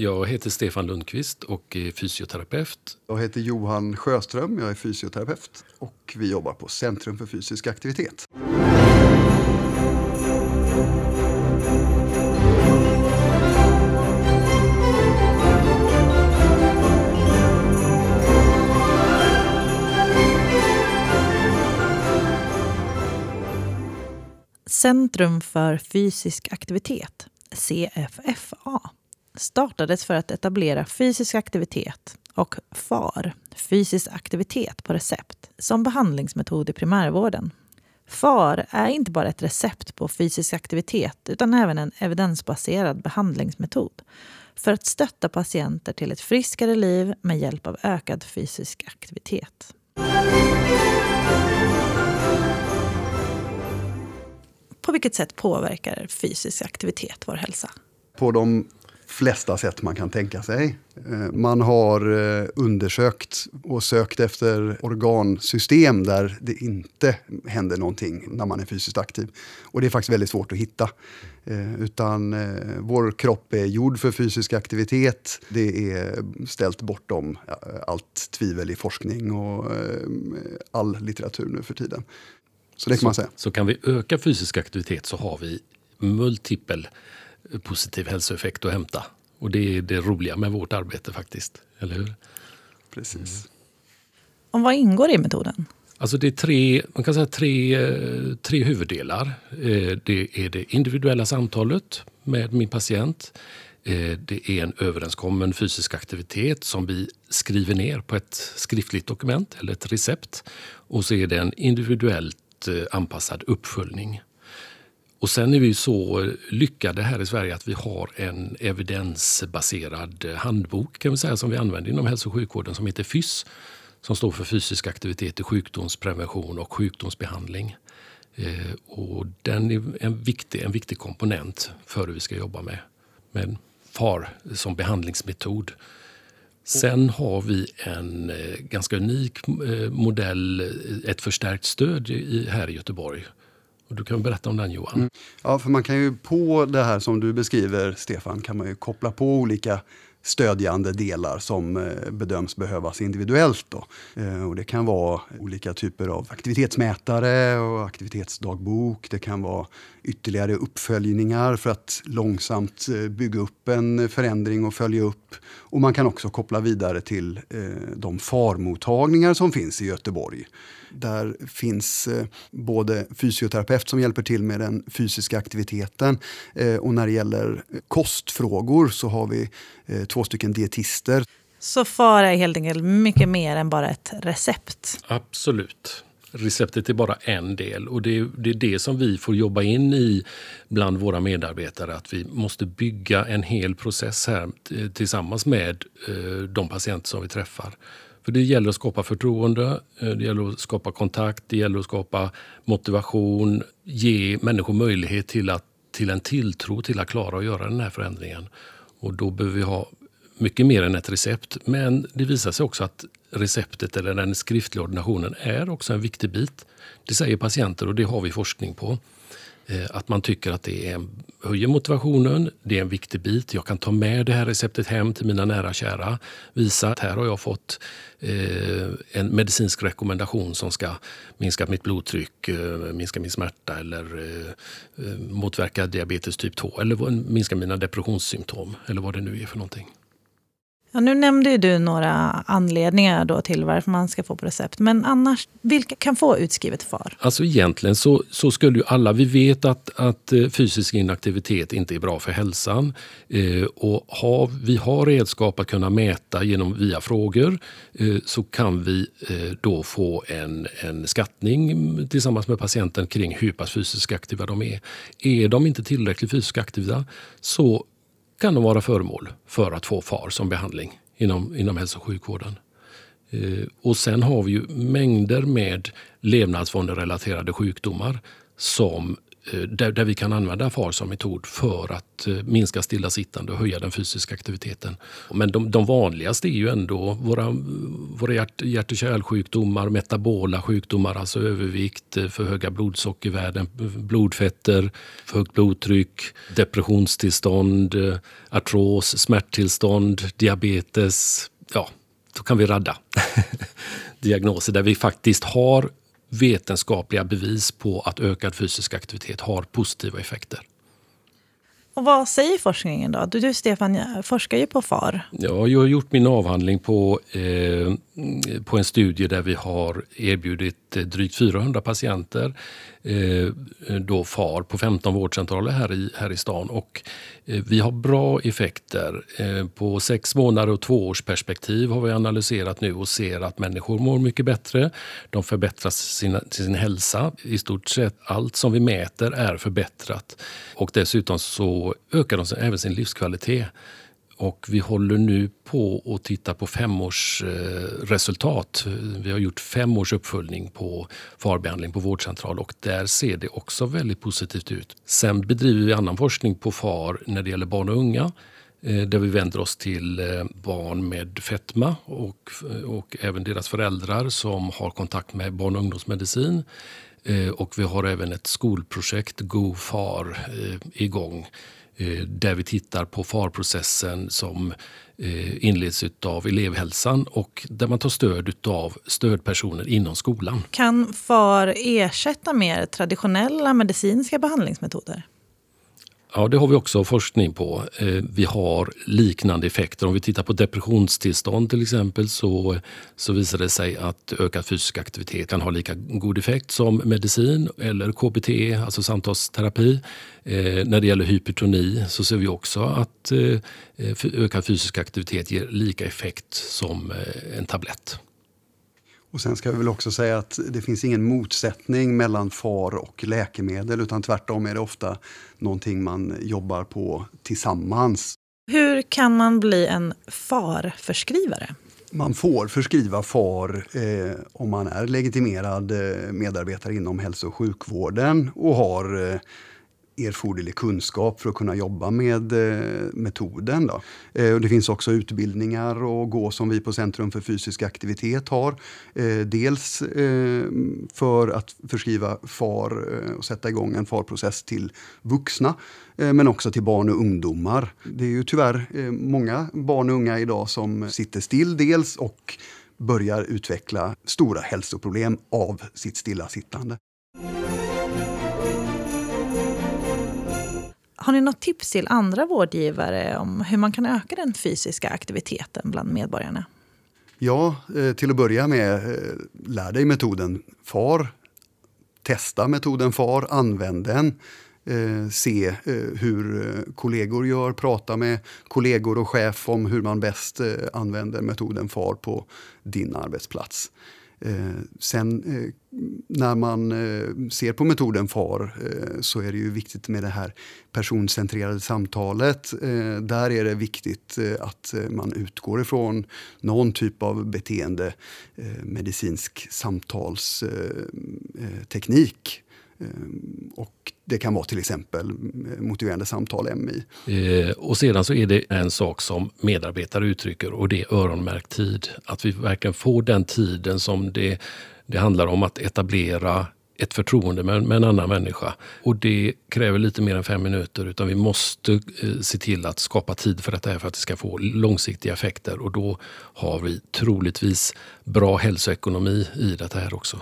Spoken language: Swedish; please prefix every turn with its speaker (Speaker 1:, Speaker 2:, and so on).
Speaker 1: Jag heter Stefan Lundqvist och är fysioterapeut.
Speaker 2: Jag heter Johan Sjöström, jag är fysioterapeut och vi jobbar på Centrum för fysisk aktivitet.
Speaker 3: Centrum för fysisk aktivitet, CFFA, startades för att etablera fysisk aktivitet och FAR, fysisk aktivitet på recept, som behandlingsmetod i primärvården. FAR är inte bara ett recept på fysisk aktivitet utan även en evidensbaserad behandlingsmetod för att stötta patienter till ett friskare liv med hjälp av ökad fysisk aktivitet. På vilket sätt påverkar fysisk aktivitet vår hälsa?
Speaker 2: På de flesta sätt man kan tänka sig. Eh, man har eh, undersökt och sökt efter organsystem där det inte händer någonting när man är fysiskt aktiv. Och det är faktiskt väldigt svårt att hitta. Eh, utan vår kropp är gjord för fysisk aktivitet. Det är ställt bortom allt tvivel i forskning och all litteratur nu för tiden. Så det kan
Speaker 1: så,
Speaker 2: man säga.
Speaker 1: Så kan vi öka fysisk aktivitet så har vi multipel positiv hälsoeffekt att hämta. Och det är det roliga med vårt arbete faktiskt. Eller hur?
Speaker 2: Precis. Mm.
Speaker 3: Och vad ingår i metoden?
Speaker 1: Alltså det är tre, man kan säga tre, tre huvuddelar. Eh, det är det individuella samtalet med min patient. Eh, det är en överenskommen fysisk aktivitet som vi skriver ner på ett skriftligt dokument eller ett recept. Och så är det en individuellt eh, anpassad uppföljning. Och sen är vi så lyckade här i Sverige att vi har en evidensbaserad handbok kan vi säga, som vi använder inom hälso och sjukvården som heter FYSS. Som står för fysisk aktivitet i sjukdomsprevention och sjukdomsbehandling. Eh, och den är en viktig, en viktig komponent för hur vi ska jobba med, med FAR som behandlingsmetod. Sen har vi en eh, ganska unik eh, modell, eh, ett förstärkt stöd här i Göteborg och du kan berätta om den Johan. Mm.
Speaker 2: Ja, för man kan ju på det här som du beskriver Stefan kan man ju koppla på olika stödjande delar som eh, bedöms behövas individuellt. Då. Eh, och det kan vara olika typer av aktivitetsmätare och aktivitetsdagbok. Det kan vara ytterligare uppföljningar för att långsamt eh, bygga upp en förändring och följa upp. Och man kan också koppla vidare till de farmottagningar som finns i Göteborg. Där finns både fysioterapeut som hjälper till med den fysiska aktiviteten och när det gäller kostfrågor så har vi två stycken dietister.
Speaker 3: Så FAR är helt enkelt mycket mer än bara ett recept?
Speaker 1: Absolut. Receptet är bara en del och det är, det är, det som vi får jobba in i bland våra medarbetare. Att vi måste bygga en hel process här tillsammans med eh, de patienter som vi träffar. För det gäller att skapa förtroende, eh, det gäller att skapa kontakt, det gäller att skapa motivation, ge människor möjlighet till, att, till en tilltro till att klara att göra den här förändringen. Och då behöver vi ha mycket mer än ett recept. Men det visar sig också att receptet eller den skriftliga ordinationen är också en viktig bit. Det säger patienter och det har vi forskning på. Eh, att man tycker att det är, höjer motivationen, det är en viktig bit. Jag kan ta med det här receptet hem till mina nära och kära. Visa att här har jag fått eh, en medicinsk rekommendation som ska minska mitt blodtryck, eh, minska min smärta eller eh, eh, motverka diabetes typ 2 eller minska mina depressionssymptom eller vad det nu är för någonting.
Speaker 3: Ja, nu nämnde du några anledningar då till varför man ska få på recept. Men annars, vilka kan få utskrivet FAR?
Speaker 1: Alltså egentligen så, så skulle ju alla, vi vet att, att eh, fysisk inaktivitet inte är bra för hälsan. Eh, och har, vi har redskap att kunna mäta genom via frågor eh, så kan vi eh, då få en, en skattning tillsammans med patienten kring hur pass fysiskt aktiva de är. Är de inte tillräckligt fysiskt aktiva så kan de vara föremål för att få FAR som behandling inom, inom hälso och sjukvården. Eh, och sen har vi ju mängder med levnadsvanerelaterade sjukdomar som Eh, där, där vi kan använda FAR som metod för att eh, minska stillasittande och höja den fysiska aktiviteten. Men de, de vanligaste är ju ändå våra, våra hjärt, hjärt och kärlsjukdomar, metabola sjukdomar, alltså övervikt, eh, för höga blodsockervärden, blodfetter, för högt blodtryck, depressionstillstånd, artros, smärttillstånd, diabetes. Ja, då kan vi radda diagnoser där vi faktiskt har vetenskapliga bevis på att ökad fysisk aktivitet har positiva effekter.
Speaker 3: Och vad säger forskningen då? Du, du Stefan forskar ju på FAR.
Speaker 1: Ja, jag har gjort min avhandling på, eh, på en studie där vi har erbjudit eh, drygt 400 patienter eh, då FAR på 15 vårdcentraler här i, här i stan. Och, eh, vi har bra effekter. Eh, på sex månader och två års perspektiv har vi analyserat nu och ser att människor mår mycket bättre. De förbättrar sin, sin hälsa. I stort sett allt som vi mäter är förbättrat. Och dessutom så ökar de även sin livskvalitet. Och vi håller nu på att titta på femårsresultat. Vi har gjort fem års uppföljning på farbehandling på vårdcentral och där ser det också väldigt positivt ut. Sen bedriver vi annan forskning på FAR när det gäller barn och unga eh, där vi vänder oss till eh, barn med fetma och, och även deras föräldrar som har kontakt med barn och ungdomsmedicin. Eh, och vi har även ett skolprojekt, GoFar, igång Eh, där vi tittar på farprocessen som eh, inleds av elevhälsan och där man tar stöd av stödpersoner inom skolan.
Speaker 3: Kan FAR ersätta mer traditionella medicinska behandlingsmetoder?
Speaker 1: Ja, det har vi också forskning på. Eh, vi har liknande effekter. Om vi tittar på depressionstillstånd till exempel så, så visar det sig att ökad fysisk aktivitet kan ha lika god effekt som medicin eller KBT, alltså samtalsterapi. Eh, när det gäller hypertoni så ser vi också att eh, ökad fysisk aktivitet ger lika effekt som en tablett.
Speaker 2: Och sen ska vi väl också säga att det finns ingen motsättning mellan FAR och läkemedel utan tvärtom är det ofta någonting man jobbar på tillsammans.
Speaker 3: Hur kan man bli en FAR-förskrivare?
Speaker 2: Man får förskriva FAR eh, om man är legitimerad eh, medarbetare inom hälso och sjukvården och har eh, erforderlig kunskap för att kunna jobba med eh, metoden. Då. Eh, det finns också utbildningar att gå som vi på Centrum för fysisk aktivitet har. Eh, dels eh, för att förskriva FAR eh, och sätta igång en FAR-process till vuxna eh, men också till barn och ungdomar. Det är ju tyvärr många barn och unga idag som sitter still dels och börjar utveckla stora hälsoproblem av sitt stillasittande.
Speaker 3: Har ni något tips till andra vårdgivare om hur man kan öka den fysiska aktiviteten bland medborgarna?
Speaker 2: Ja, eh, till att börja med, eh, lär dig metoden FAR. Testa metoden FAR, använd den. Eh, se hur kollegor gör, prata med kollegor och chef om hur man bäst använder metoden FAR på din arbetsplats. Eh, sen eh, när man eh, ser på metoden FAR eh, så är det ju viktigt med det här personcentrerade samtalet. Eh, där är det viktigt eh, att eh, man utgår ifrån någon typ av beteende eh, medicinsk samtalsteknik. Eh, Ehm, och det kan vara till exempel motiverande samtal, MI.
Speaker 1: Eh, och sedan så är det en sak som medarbetare uttrycker och det är öronmärkt tid. Att vi verkligen får den tiden som det, det handlar om att etablera ett förtroende med, med, en annan människa. Och det kräver lite mer än fem minuter utan vi måste eh, se till att skapa tid för detta för att det ska få långsiktiga effekter och då har vi troligtvis bra hälsoekonomi i det här också.